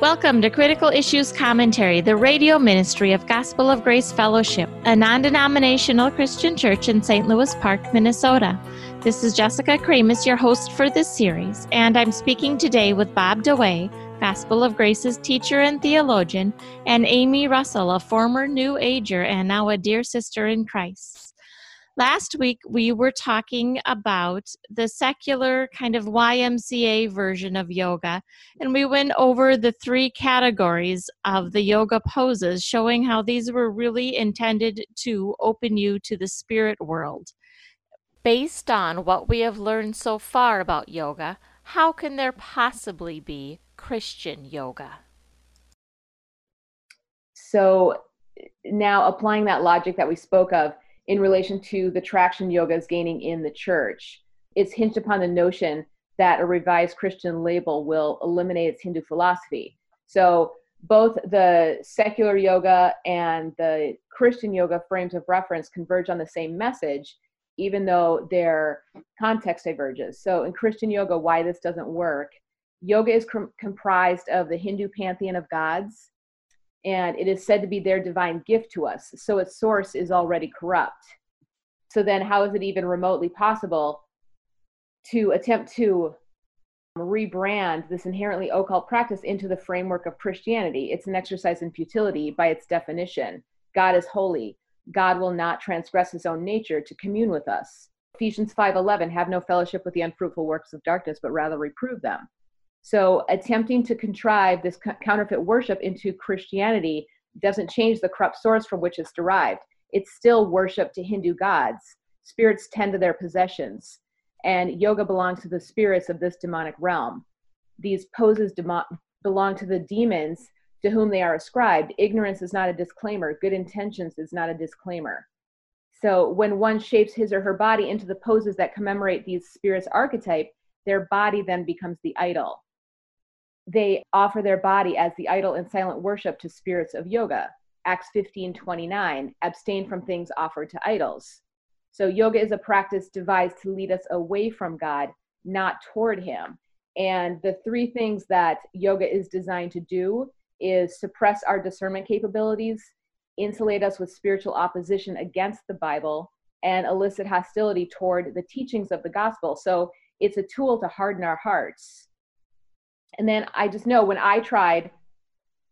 Welcome to Critical Issues Commentary, the radio ministry of Gospel of Grace Fellowship, a non denominational Christian church in St. Louis Park, Minnesota. This is Jessica Kramasz, your host for this series, and I'm speaking today with Bob DeWaay, Gospel of Grace's teacher and theologian, and Amy Russell, a former New Ager and now a dear sister in Christ. Last week, we were talking about the secular kind of YMCA version of yoga, and we went over the three categories of the yoga poses, showing how these were really intended to open you to the spirit world. Based on what we have learned so far about yoga, how can there possibly be Christian yoga? So, now applying that logic that we spoke of, in relation to the traction yoga is gaining in the church. It's hinged upon the notion that a revised Christian label will eliminate its Hindu philosophy. So both the secular yoga and the Christian yoga frames of reference converge on the same message, even though their context diverges. So in Christian yoga, why this doesn't work, yoga is com- comprised of the Hindu pantheon of gods and it is said to be their divine gift to us. So its source is already corrupt. So then, how is it even remotely possible to attempt to rebrand this inherently occult practice into the framework of Christianity? It's an exercise in futility by its definition. God is holy. God will not transgress his own nature to commune with us. Ephesians 5:11 have no fellowship with the unfruitful works of darkness but rather reprove them. So attempting to contrive this counterfeit worship into Christianity doesn't change the corrupt source from which it's derived. It's still worship to Hindu gods. Spirits tend to their possessions, and yoga belongs to the spirits of this demonic realm. These poses demo- belong to the demons to whom they are ascribed. Ignorance is not a disclaimer, good intentions is not a disclaimer. So when one shapes his or her body into the poses that commemorate these spirits' archetype, their body then becomes the idol they offer their body as the idol and silent worship to spirits of yoga. Acts 15 29, abstain from things offered to idols. So, yoga is a practice devised to lead us away from God, not toward Him. And the three things that yoga is designed to do is suppress our discernment capabilities, insulate us with spiritual opposition against the Bible, and elicit hostility toward the teachings of the gospel. So, it's a tool to harden our hearts and then I just know when I tried,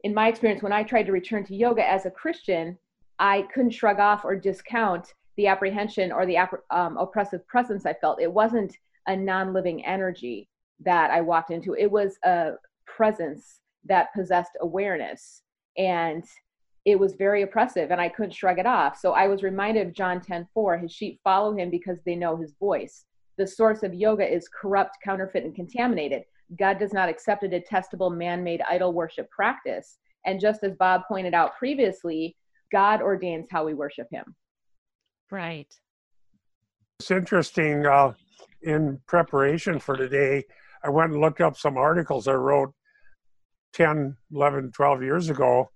in my experience, when I tried to return to yoga as a Christian, I couldn't shrug off or discount the apprehension or the um, oppressive presence I felt. It wasn't a non living energy that I walked into, it was a presence that possessed awareness. And it was very oppressive and I couldn't shrug it off. So I was reminded of John 10 4, his sheep follow him because they know his voice. The source of yoga is corrupt, counterfeit, and contaminated. God does not accept a detestable man made idol worship practice. And just as Bob pointed out previously, God ordains how we worship him. Right. It's interesting. Uh, in preparation for today, I went and looked up some articles I wrote 10, 11, 12 years ago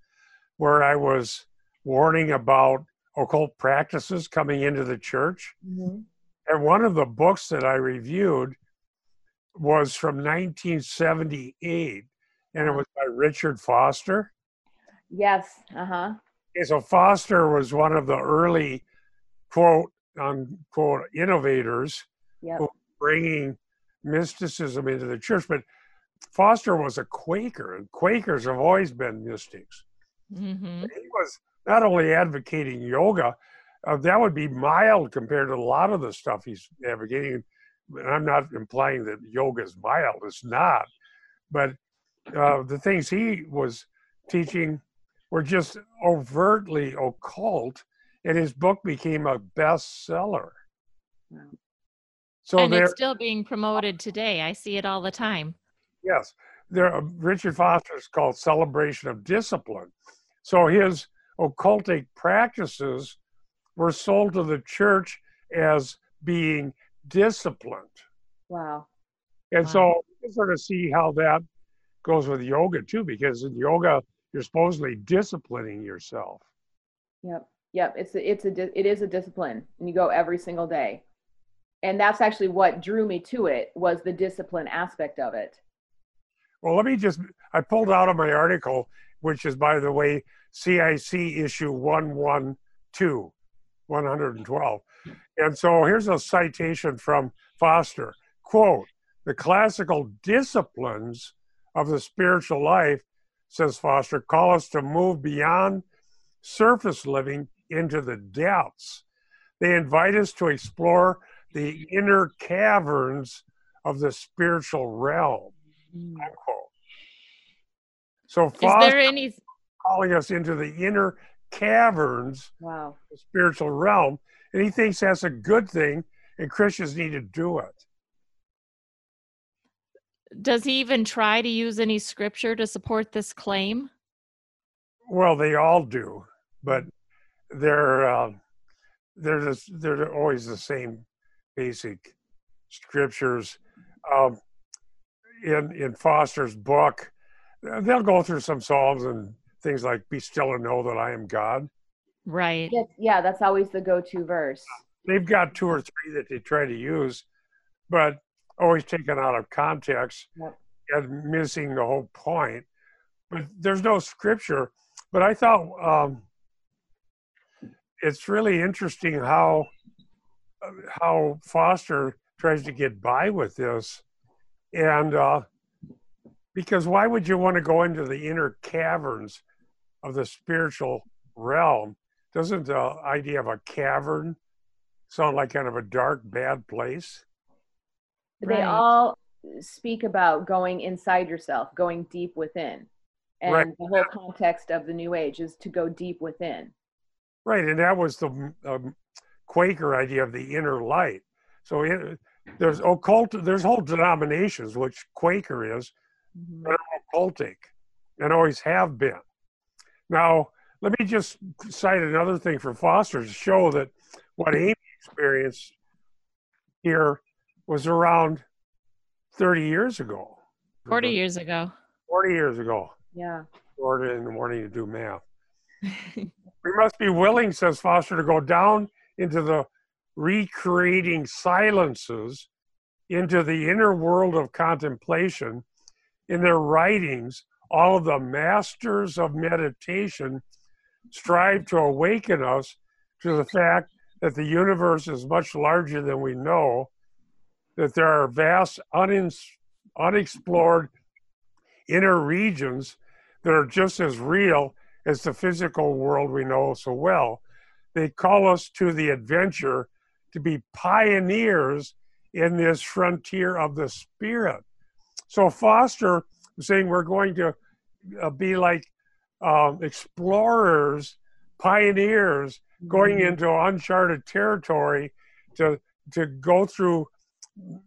where I was warning about occult practices coming into the church. Mm-hmm. And one of the books that I reviewed was from 1978, and it was by Richard Foster. Yes. Uh huh. Okay, so Foster was one of the early quote unquote innovators yep. bringing mysticism into the church. But Foster was a Quaker, and Quakers have always been mystics. Mm-hmm. He was not only advocating yoga, uh, that would be mild compared to a lot of the stuff he's advocating and I'm not implying that yoga is mild, it's not, but uh, the things he was teaching were just overtly occult, and his book became a bestseller. So and it's still being promoted today. I see it all the time. Yes, there. Uh, Richard Foster's called Celebration of Discipline. So his occultic practices were sold to the church as being disciplined. Wow. And wow. so you sort of see how that goes with yoga too, because in yoga you're supposedly disciplining yourself. Yep. Yep. It's a, it's a it is a discipline, and you go every single day, and that's actually what drew me to it was the discipline aspect of it. Well, let me just, I pulled out of my article, which is, by the way, CIC issue 112, 112. And so here's a citation from Foster quote, the classical disciplines of the spiritual life, says Foster, call us to move beyond surface living into the depths. They invite us to explore the inner caverns of the spiritual realm. Mm. So Foster is there any calling us into the inner caverns wow. the spiritual realm, and he thinks that's a good thing, and Christians need to do it. Does he even try to use any scripture to support this claim? Well, they all do, but they're uh, they're just, they're always the same basic scriptures. Um, in in Foster's book, they'll go through some psalms and things like "Be still and know that I am God." Right. yeah, that's always the go-to verse. They've got two or three that they try to use, but always taken out of context yep. and missing the whole point. But there's no scripture. But I thought um, it's really interesting how how Foster tries to get by with this, and uh, because why would you want to go into the inner caverns of the spiritual realm? Doesn't the idea of a cavern sound like kind of a dark, bad place? They all speak about going inside yourself, going deep within. And right. the whole context of the New Age is to go deep within. Right, and that was the um, Quaker idea of the inner light. So it, there's occult, there's whole denominations, which Quaker is, mm-hmm. are occultic and always have been. Now, let me just cite another thing from Foster to show that what Amy experienced here was around 30 years ago. 40 years ago. 40 years ago. Yeah. Order in the morning to do math. we must be willing, says Foster, to go down into the recreating silences, into the inner world of contemplation. In their writings, all of the masters of meditation strive to awaken us to the fact that the universe is much larger than we know that there are vast unexplored inner regions that are just as real as the physical world we know so well. They call us to the adventure to be pioneers in this frontier of the spirit. So Foster saying we're going to uh, be like um, explorers, pioneers, going mm-hmm. into uncharted territory to to go through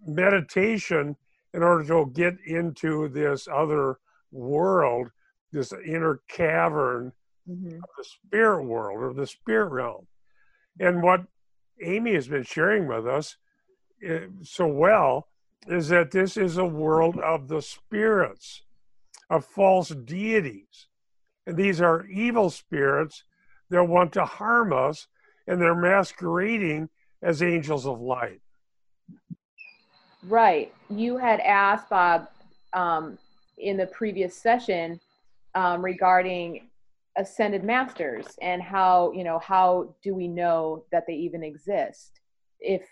meditation in order to get into this other world, this inner cavern mm-hmm. of the spirit world or the spirit realm. And what Amy has been sharing with us uh, so well is that this is a world of the spirits, of false deities. And these are evil spirits that want to harm us, and they're masquerading as angels of light. Right. You had asked Bob um, in the previous session um, regarding ascended masters and how you know how do we know that they even exist if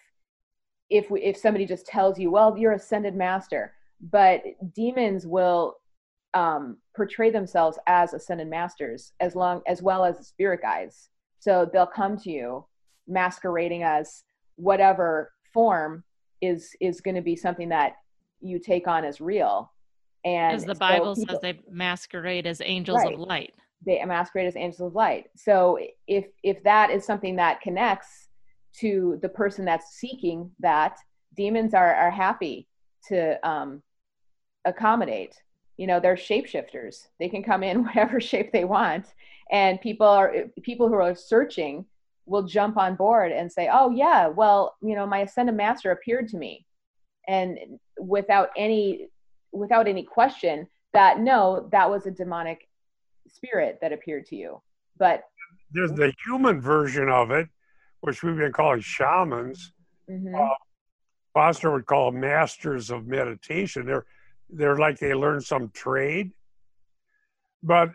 if we, if somebody just tells you well you're ascended master but demons will um, portray themselves as ascended masters as long as well as spirit guides. So they'll come to you masquerading as whatever form is is going to be something that you take on as real. And as the bible so people, says they masquerade as angels right, of light. They masquerade as angels of light. So if if that is something that connects to the person that's seeking that demons are are happy to um accommodate you know they're shapeshifters they can come in whatever shape they want and people are people who are searching will jump on board and say, "Oh yeah, well, you know, my ascended master appeared to me," and without any without any question that no, that was a demonic spirit that appeared to you. But there's the human version of it, which we've been calling shamans. Mm-hmm. Uh, Foster would call masters of meditation. They're they're like they learn some trade. But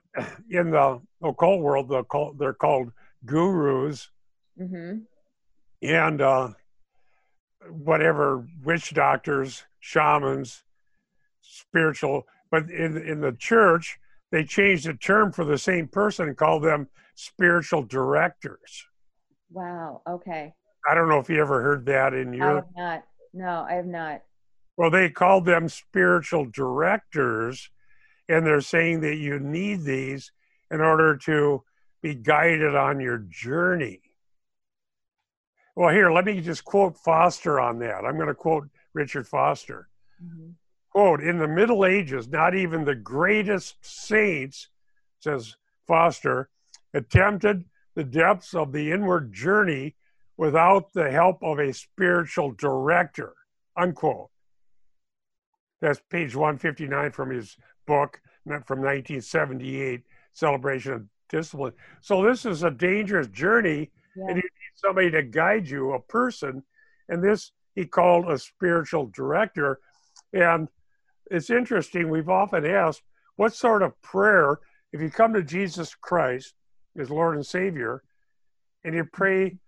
in the occult world, the occult, they're called gurus. Mm-hmm. And uh, whatever witch doctors, shamans, spiritual. But in in the church, they changed the term for the same person and called them spiritual directors. Wow. Okay. I don't know if you ever heard that in your. I have not. No, I have not. Well, they called them spiritual directors, and they're saying that you need these in order to be guided on your journey. Well, here, let me just quote Foster on that. I'm going to quote Richard Foster. Mm-hmm. Quote, in the Middle Ages, not even the greatest saints, says Foster, attempted the depths of the inward journey without the help of a spiritual director, unquote. That's page 159 from his book from 1978, Celebration of Discipline. So this is a dangerous journey, yeah. and you need somebody to guide you, a person. And this he called a spiritual director. And it's interesting, we've often asked, what sort of prayer, if you come to Jesus Christ as Lord and Savior, and you pray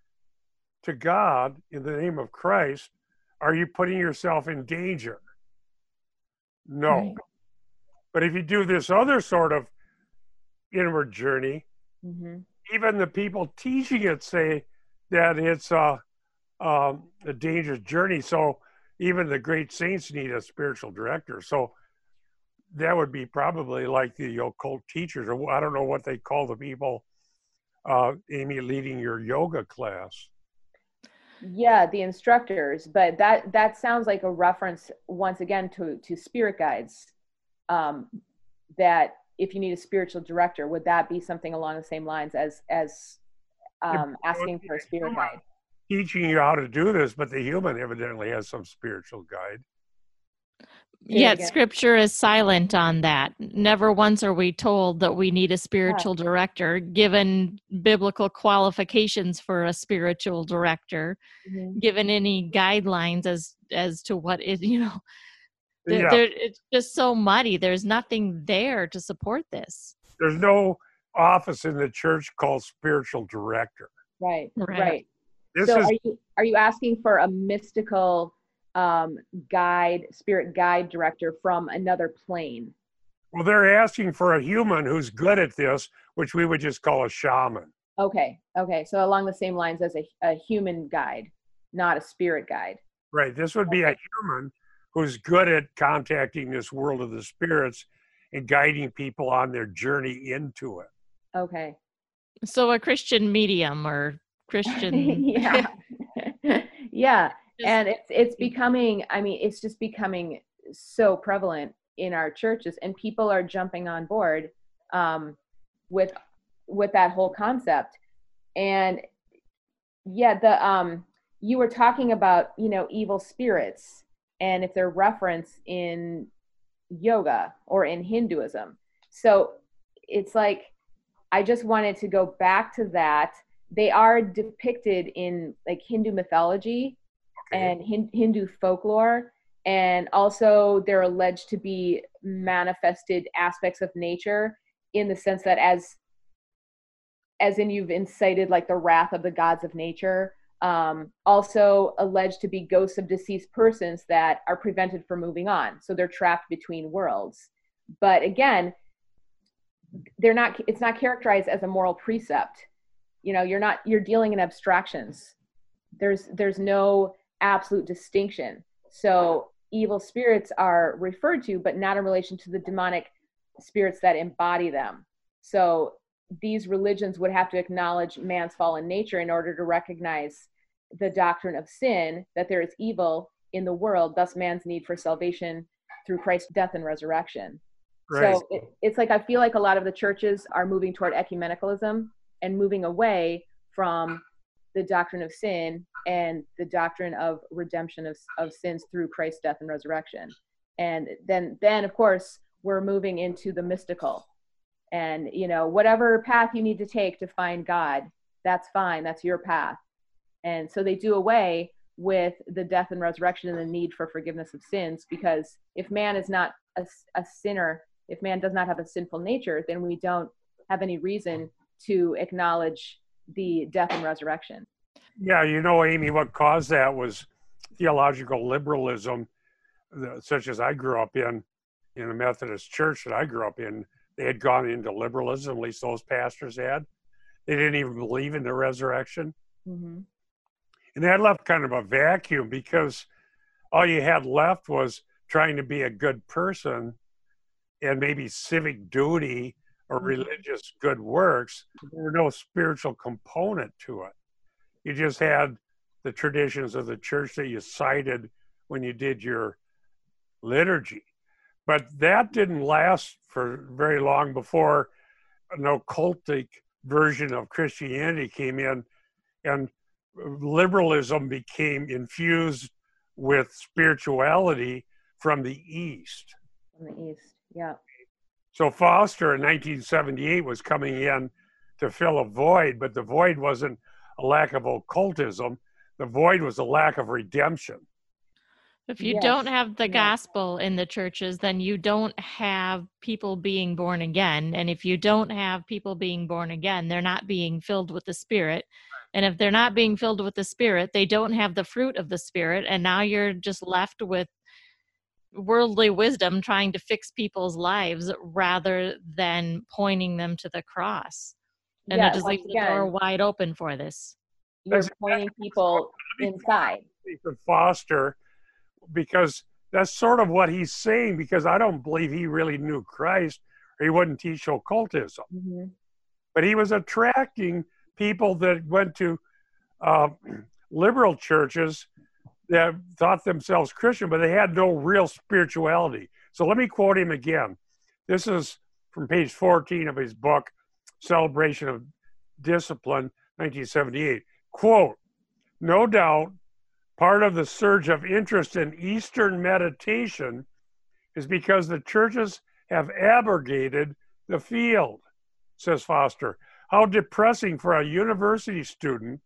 to God in the name of Christ, are you putting yourself in danger? No. Right. But if you do this other sort of inward journey, mm-hmm. even the people teaching it say that it's a, um, a dangerous journey. So even the great saints need a spiritual director. So that would be probably like the occult teachers, or I don't know what they call the people, uh, Amy, leading your yoga class. Yeah, the instructors, but that that sounds like a reference once again to to spirit guides. Um, that if you need a spiritual director, would that be something along the same lines as as um, asking for a spirit guide? Teaching you how to do this, but the human evidently has some spiritual guide. Yet scripture is silent on that. Never once are we told that we need a spiritual yeah. director, given biblical qualifications for a spiritual director, mm-hmm. given any guidelines as as to what is, you know, yeah. it's just so muddy. There's nothing there to support this. There's no office in the church called spiritual director. Right, right. right. This so is, are you are you asking for a mystical um, guide, spirit guide director from another plane. Well, they're asking for a human who's good at this, which we would just call a shaman. Okay, okay. So along the same lines as a, a human guide, not a spirit guide. Right. This would be a human who's good at contacting this world of the spirits and guiding people on their journey into it. Okay. So a Christian medium or Christian. yeah. yeah and it's it's becoming i mean it's just becoming so prevalent in our churches and people are jumping on board um, with with that whole concept. And yeah the um you were talking about you know evil spirits and if they're referenced in yoga or in hinduism. So it's like i just wanted to go back to that. They are depicted in like hindu mythology and Hindu folklore. And also, they're alleged to be manifested aspects of nature in the sense that, as as in you've incited like the wrath of the gods of nature, um, also alleged to be ghosts of deceased persons that are prevented from moving on. So they're trapped between worlds. But again, they're not. It's not characterized as a moral precept. You know, you're not. You're dealing in abstractions. There's there's no absolute distinction. So evil spirits are referred to, but not in relation to the demonic spirits that embody them. So these religions would have to acknowledge man's fallen nature in order to recognize the doctrine of sin, that there is evil in the world, thus man's need for salvation through Christ's death and resurrection. Right. So it, it's like I feel like a lot of the churches are moving toward ecumenicalism and moving away from the doctrine of sin and the doctrine of redemption of, of sins through Christ's death and resurrection. And then, then of course, we're moving into the mystical. And, you know, whatever path you need to take to find God, that's fine. That's your path. And so they do away with the death and resurrection and the need for forgiveness of sins because if man is not a, a sinner, if man does not have a sinful nature, then we don't have any reason to acknowledge the death and resurrection. Yeah, you know, Amy, what caused that was theological liberalism, such as I grew up in, in the Methodist church that I grew up in. They had gone into liberalism, at least those pastors had. They didn't even believe in the resurrection. Mm-hmm. And that left kind of a vacuum because all you had left was trying to be a good person and maybe civic duty or mm-hmm. religious good works. There were no spiritual component to it. You just had the traditions of the church that you cited when you did your liturgy. But that didn't last for very long before an occultic version of Christianity came in and liberalism became infused with spirituality from the East. From the East, yeah. So Foster in 1978 was coming in to fill a void, but the void wasn't a lack of occultism. The void was a lack of redemption. If you yes. don't have the gospel in the churches, then you don't have people being born again. And if you don't have people being born again, they're not being filled with the Spirit. And if they're not being filled with the Spirit, they don't have the fruit of the Spirit. And now you're just left with worldly wisdom trying to fix people's lives rather than pointing them to the cross. And yeah, it just leaves the door wide open for this. You're pointing people inside. Foster because that's sort of what he's saying because I don't believe he really knew Christ or he wouldn't teach occultism. Mm-hmm. But he was attracting people that went to uh, liberal churches that thought themselves Christian, but they had no real spirituality. So let me quote him again. This is from page 14 of his book, Celebration of Discipline, 1978. Quote, no doubt Part of the surge of interest in Eastern meditation is because the churches have abrogated the field, says Foster. How depressing for a university student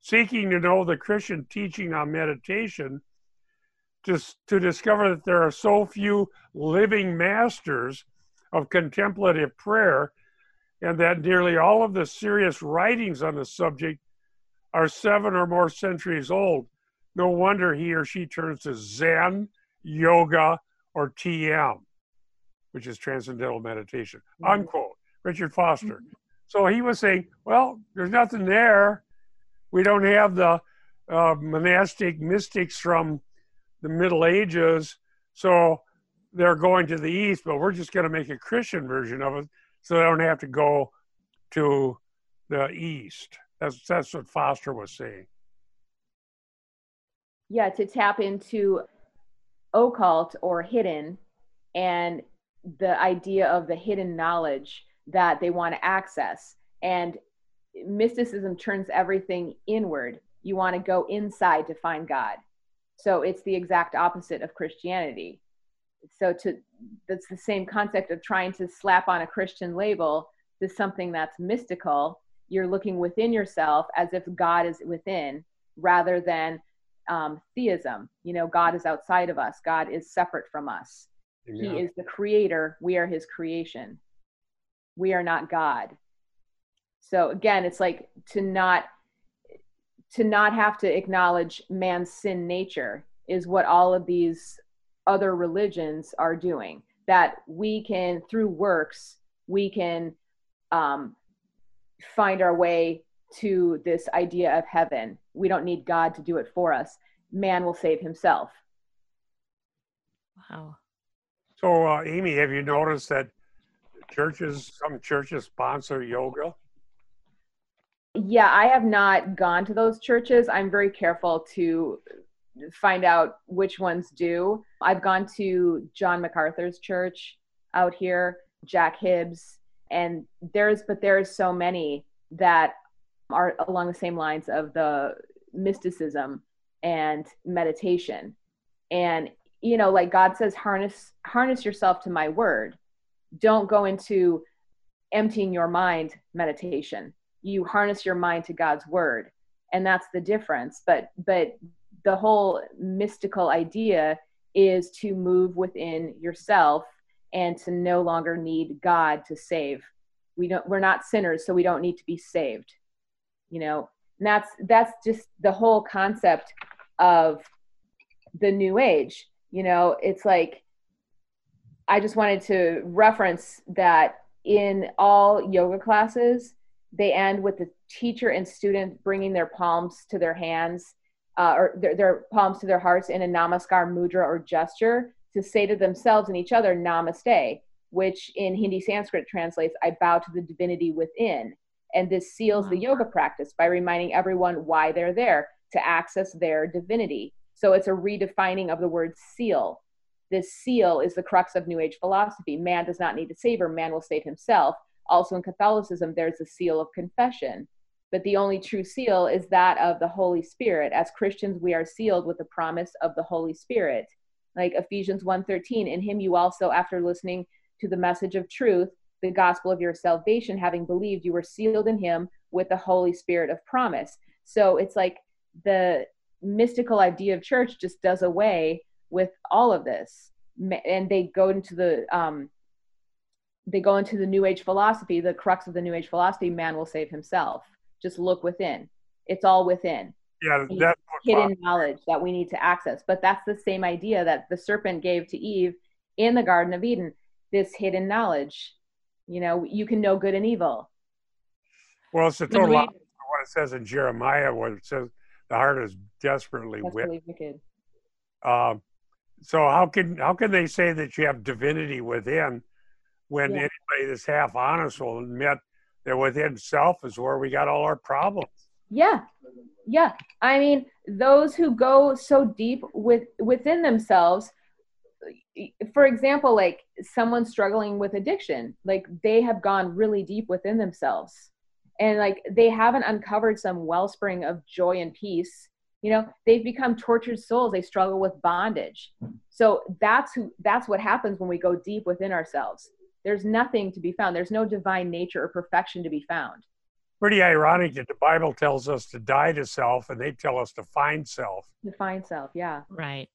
seeking to know the Christian teaching on meditation to, to discover that there are so few living masters of contemplative prayer and that nearly all of the serious writings on the subject are seven or more centuries old. No wonder he or she turns to Zen, yoga, or TM, which is transcendental meditation. Mm-hmm. Unquote. Richard Foster. Mm-hmm. So he was saying, well, there's nothing there. We don't have the uh, monastic mystics from the Middle Ages. So they're going to the East, but we're just going to make a Christian version of it so they don't have to go to the East. That's, that's what Foster was saying yeah to tap into occult or hidden and the idea of the hidden knowledge that they want to access and mysticism turns everything inward you want to go inside to find god so it's the exact opposite of christianity so to that's the same concept of trying to slap on a christian label to something that's mystical you're looking within yourself as if god is within rather than um, theism. You know, God is outside of us, God is separate from us. He is the creator, we are his creation. We are not God. So again, it's like to not to not have to acknowledge man's sin nature is what all of these other religions are doing that we can through works we can um, find our way to this idea of heaven. We don't need God to do it for us. Man will save himself. Wow. So, uh, Amy, have you noticed that churches, some churches sponsor yoga? Yeah, I have not gone to those churches. I'm very careful to find out which ones do. I've gone to John MacArthur's church out here, Jack Hibbs, and there's, but there's so many that are along the same lines of the mysticism and meditation and you know like god says harness harness yourself to my word don't go into emptying your mind meditation you harness your mind to god's word and that's the difference but but the whole mystical idea is to move within yourself and to no longer need God to save. We don't we're not sinners, so we don't need to be saved. You know, and that's that's just the whole concept of the new age. You know, it's like I just wanted to reference that in all yoga classes, they end with the teacher and student bringing their palms to their hands uh, or their, their palms to their hearts in a namaskar mudra or gesture to say to themselves and each other namaste which in hindi sanskrit translates i bow to the divinity within. And this seals the yoga practice by reminding everyone why they're there to access their divinity. So it's a redefining of the word seal. This seal is the crux of new age philosophy. Man does not need a savior man will save himself also in catholicism there's a seal of confession but the only true seal is that of the Holy Spirit. As Christians, we are sealed with the promise of the Holy Spirit. Like Ephesians 1:13, in him you also after listening to the message of truth, the gospel of your salvation, having believed, you were sealed in him with the Holy Spirit of promise. So it's like the mystical idea of church just does away with all of this. And they go into the um, they go into the new age philosophy, the crux of the new age philosophy, man will save himself just look within. It's all within. Yeah, that's hidden knowledge that we need to access. But that's the same idea that the serpent gave to Eve in the Garden of Eden. This hidden knowledge. You know, you can know good and evil. Well, it's a total we, opposite of what it says in Jeremiah, where it says the heart is desperately, desperately wicked. Um, so how can how can they say that you have divinity within when yeah. anybody that's half honest will admit that within self is where we got all our problems. Yeah. Yeah. I mean, those who go so deep with within themselves, for example, like someone struggling with addiction, like they have gone really deep within themselves. And like they haven't uncovered some wellspring of joy and peace. You know, they've become tortured souls. They struggle with bondage. So that's who that's what happens when we go deep within ourselves there's nothing to be found. There's no divine nature or perfection to be found. Pretty ironic that the Bible tells us to die to self and they tell us to find self. To find self, yeah. Right.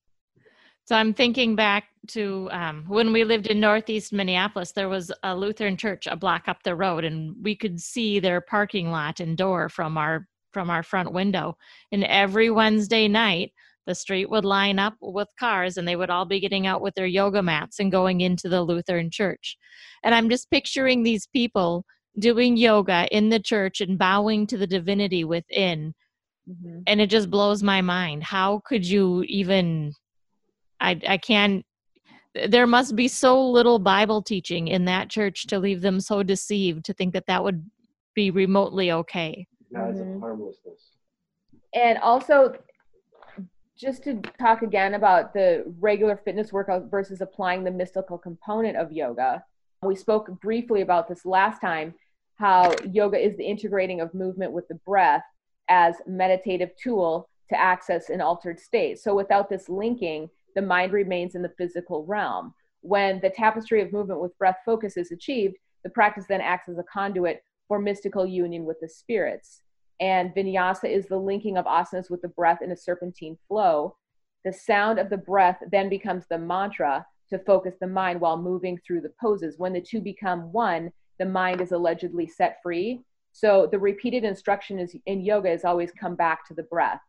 So I'm thinking back to um, when we lived in Northeast Minneapolis, there was a Lutheran church a block up the road, and we could see their parking lot and door from our from our front window. And every Wednesday night, the street would line up with cars and they would all be getting out with their yoga mats and going into the Lutheran church. And I'm just picturing these people doing yoga in the church and bowing to the divinity within. Mm-hmm. And it just blows my mind. How could you even I I can't there must be so little Bible teaching in that church to leave them so deceived to think that that would be remotely okay. Guys mm-hmm. harmlessness. And also, just to talk again about the regular fitness workout versus applying the mystical component of yoga. We spoke briefly about this last time how yoga is the integrating of movement with the breath as meditative tool to access an altered state. So without this linking, the mind remains in the physical realm. When the tapestry of movement with breath focus is achieved, the practice then acts as a conduit for mystical union with the spirits and vinyasa is the linking of asanas with the breath in a serpentine flow. The sound of the breath then becomes the mantra to focus the mind while moving through the poses. When the two become one, the mind is allegedly set free. So the repeated instruction is in yoga is always come back to the breath.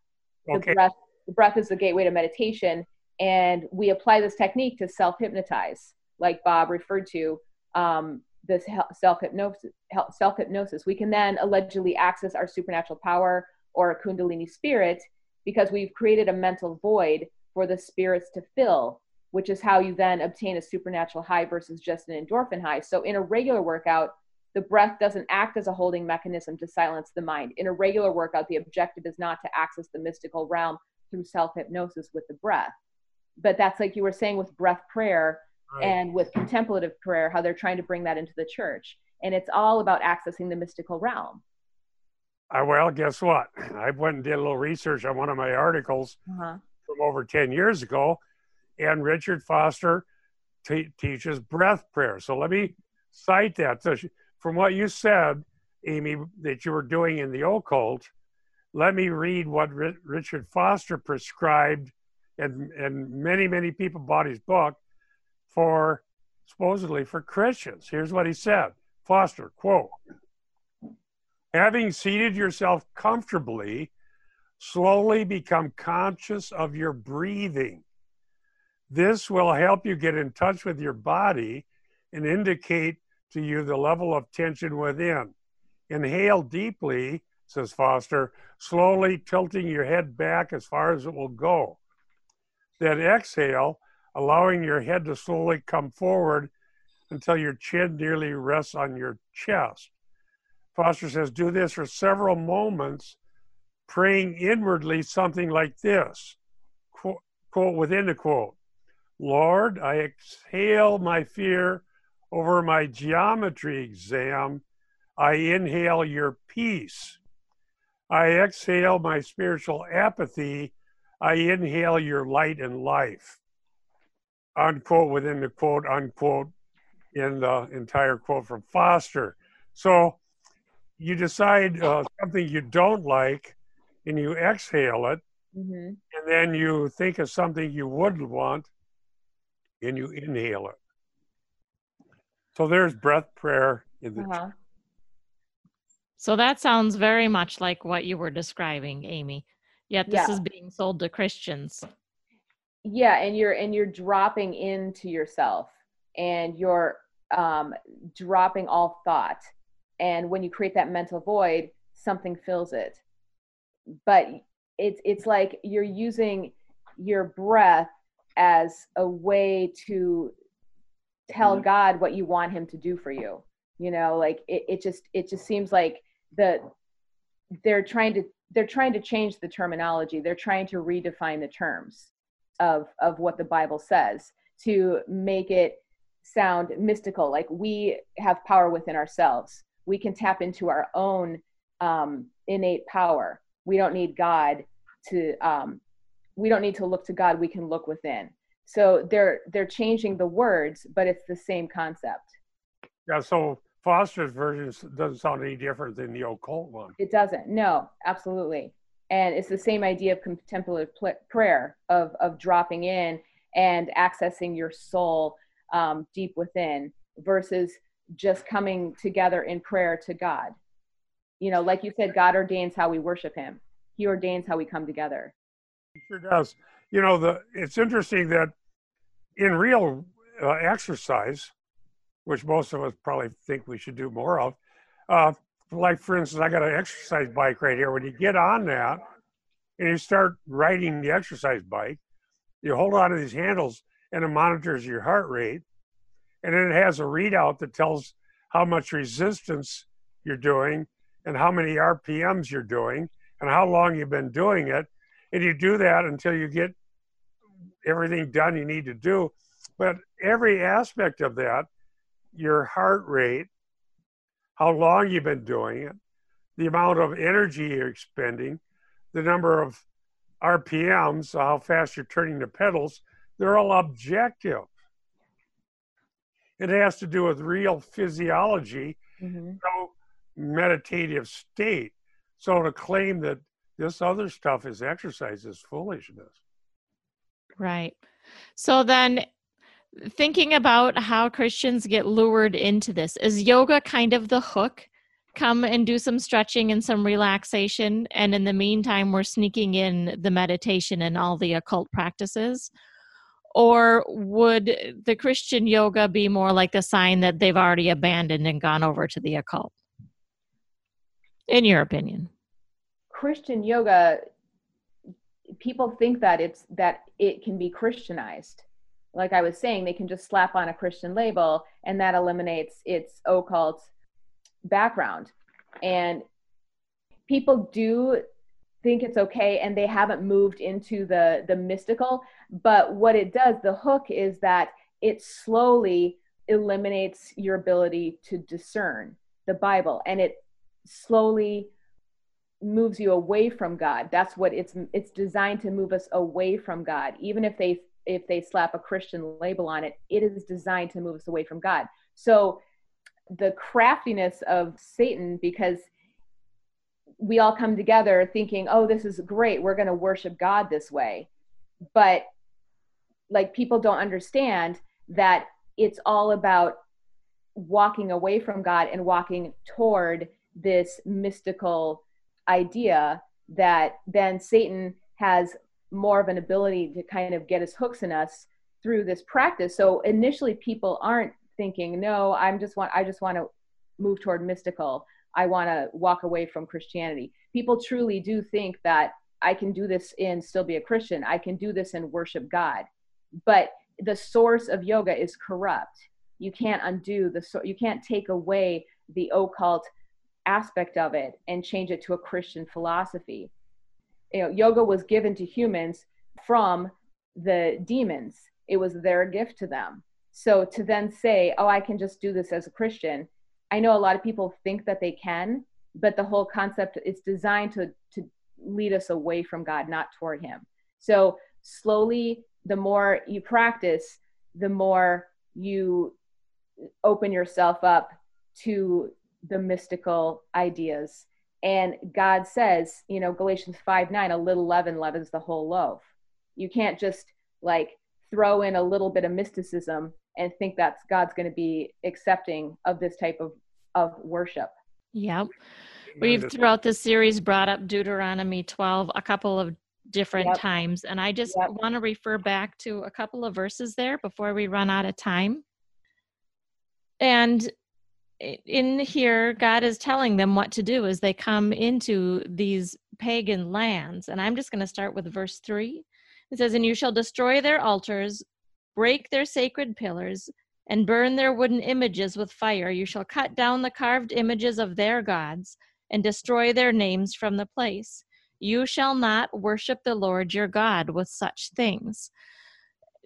Okay. The breath, the breath is the gateway to meditation, and we apply this technique to self hypnotize, like Bob referred to. Um, this self hypnosis self hypnosis we can then allegedly access our supernatural power or a kundalini spirit because we've created a mental void for the spirits to fill which is how you then obtain a supernatural high versus just an endorphin high. So in a regular workout the breath doesn't act as a holding mechanism to silence the mind. In a regular workout the objective is not to access the mystical realm through self hypnosis with the breath. But that's like you were saying with breath prayer right. and with contemplative prayer, how they're trying to bring that into the church. And it's all about accessing the mystical realm. Uh, well, guess what? I went and did a little research on one of my articles uh-huh. from over 10 years ago, and Richard Foster t- teaches breath prayer. So let me cite that. So, from what you said, Amy, that you were doing in the occult, let me read what R- Richard Foster prescribed and and many many people bought his book for supposedly for Christians. Here's what he said. Foster, quote, having seated yourself comfortably, slowly become conscious of your breathing. This will help you get in touch with your body and indicate to you the level of tension within. Inhale deeply, says Foster, slowly tilting your head back as far as it will go. Then exhale, allowing your head to slowly come forward until your chin nearly rests on your chest. Foster says, do this for several moments, praying inwardly something like this quote, quote within the quote Lord, I exhale my fear over my geometry exam. I inhale your peace. I exhale my spiritual apathy. I inhale your light and life. Unquote within the quote, unquote in the entire quote from Foster. So you decide uh, something you don't like and you exhale it, mm-hmm. and then you think of something you wouldn't want and you inhale it. So there's breath prayer in the. Uh-huh. So that sounds very much like what you were describing, Amy. Yet this yeah. is being sold to Christians. Yeah, and you're and you're dropping into yourself and you're um, dropping all thought. And when you create that mental void, something fills it. But it's it's like you're using your breath as a way to tell mm-hmm. God what you want him to do for you. You know, like it, it just it just seems like the they're trying to they're trying to change the terminology. They're trying to redefine the terms of of what the Bible says to make it sound mystical. Like we have power within ourselves. We can tap into our own um, innate power. We don't need god to um, we don't need to look to god. We can look within. So they're they're changing the words but it's the same concept. Yeah so foster's version doesn't sound any different than the occult one. It doesn't. No absolutely and it's the same idea of contemplative prayer of of dropping in and accessing your soul um, deep within versus just coming together in prayer to God. You know, like you said, God ordains how we worship Him. He ordains how we come together. He sure does. You know, the it's interesting that in real uh, exercise, which most of us probably think we should do more of, uh, like for instance, I got an exercise bike right here. When you get on that and you start riding the exercise bike, you hold on to these handles and it monitors your heart rate. And then it has a readout that tells how much resistance you're doing and how many RPMs you're doing and how long you've been doing it. And you do that until you get everything done you need to do. But every aspect of that, your heart rate, how long you've been doing it, the amount of energy you're expending, the number of RPMs, so how fast you're turning the pedals, they're all objective. It has to do with real physiology, mm-hmm. no meditative state. So to claim that this other stuff is exercise is foolishness. Right. So then thinking about how Christians get lured into this, is yoga kind of the hook? Come and do some stretching and some relaxation. And in the meantime, we're sneaking in the meditation and all the occult practices or would the Christian yoga be more like a sign that they've already abandoned and gone over to the occult? In your opinion, Christian yoga, people think that it's that it can be Christianized. Like I was saying, they can just slap on a Christian label and that eliminates its occult background. And people do think it's okay and they haven't moved into the the mystical but what it does the hook is that it slowly eliminates your ability to discern the bible and it slowly moves you away from god that's what it's it's designed to move us away from god even if they if they slap a christian label on it it is designed to move us away from god so the craftiness of satan because we all come together thinking, oh, this is great. We're going to worship God this way. but like people don't understand that it's all about walking away from God and walking toward this mystical idea that then Satan has more of an ability to kind of get his hooks in us through this practice. So initially people aren't thinking, no, I'm just want I just want to move toward mystical. I want to walk away from Christianity. People truly do think that I can do this and still be a Christian. I can do this and worship God. But the source of yoga is corrupt. You can't undo the so you can't take away the occult aspect of it and change it to a Christian philosophy. You know, yoga was given to humans from the demons. It was their gift to them. So to then say, "Oh, I can just do this as a Christian," I know a lot of people think that they can, but the whole concept is designed to to lead us away from God, not toward Him. So slowly the more you practice, the more you open yourself up to the mystical ideas. And God says, you know, Galatians 5 9, a little leaven leavens the whole loaf. You can't just like throw in a little bit of mysticism and think that God's going to be accepting of this type of, of worship. Yep. We've throughout this series brought up Deuteronomy 12 a couple of different yep. times. And I just yep. want to refer back to a couple of verses there before we run out of time. And in here, God is telling them what to do as they come into these pagan lands. And I'm just going to start with verse 3. It says, And you shall destroy their altars, break their sacred pillars, and burn their wooden images with fire. You shall cut down the carved images of their gods and destroy their names from the place. You shall not worship the Lord your God with such things.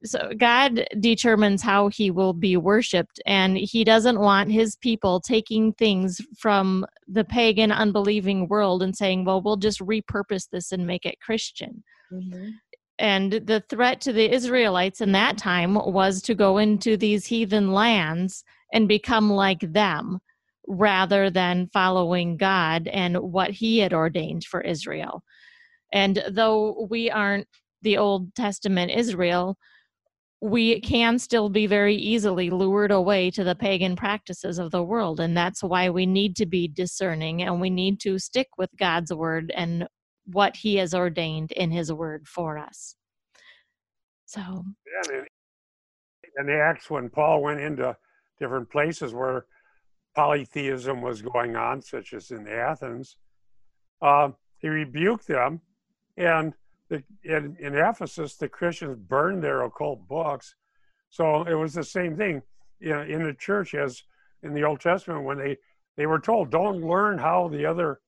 So God determines how he will be worshiped, and he doesn't want his people taking things from the pagan, unbelieving world and saying, well, we'll just repurpose this and make it Christian. Mm-hmm. And the threat to the Israelites in that time was to go into these heathen lands and become like them rather than following God and what He had ordained for Israel. And though we aren't the Old Testament Israel, we can still be very easily lured away to the pagan practices of the world. And that's why we need to be discerning and we need to stick with God's word and what He has ordained in His word for us. So, yeah, in the Acts, when Paul went into different places where polytheism was going on, such as in Athens, uh, he rebuked them. And the, in, in Ephesus, the Christians burned their occult books. So it was the same thing you know, in the church as in the Old Testament when they, they were told, don't learn how the other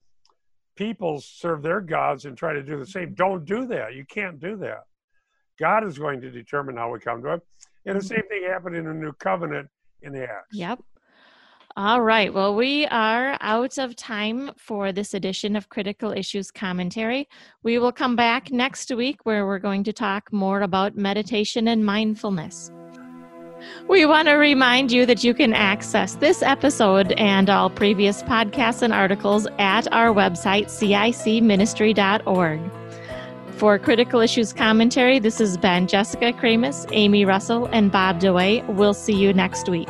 peoples serve their gods and try to do the same. Don't do that. You can't do that. God is going to determine how we come to it. And the mm-hmm. same thing happened in the new covenant in the Acts. Yep. All right. Well, we are out of time for this edition of Critical Issues Commentary. We will come back next week where we're going to talk more about meditation and mindfulness. We want to remind you that you can access this episode and all previous podcasts and articles at our website, cicministry.org. For Critical Issues Commentary, this has been Jessica Kramasz, Amy Russell, and Bob DeWaay. We'll see you next week.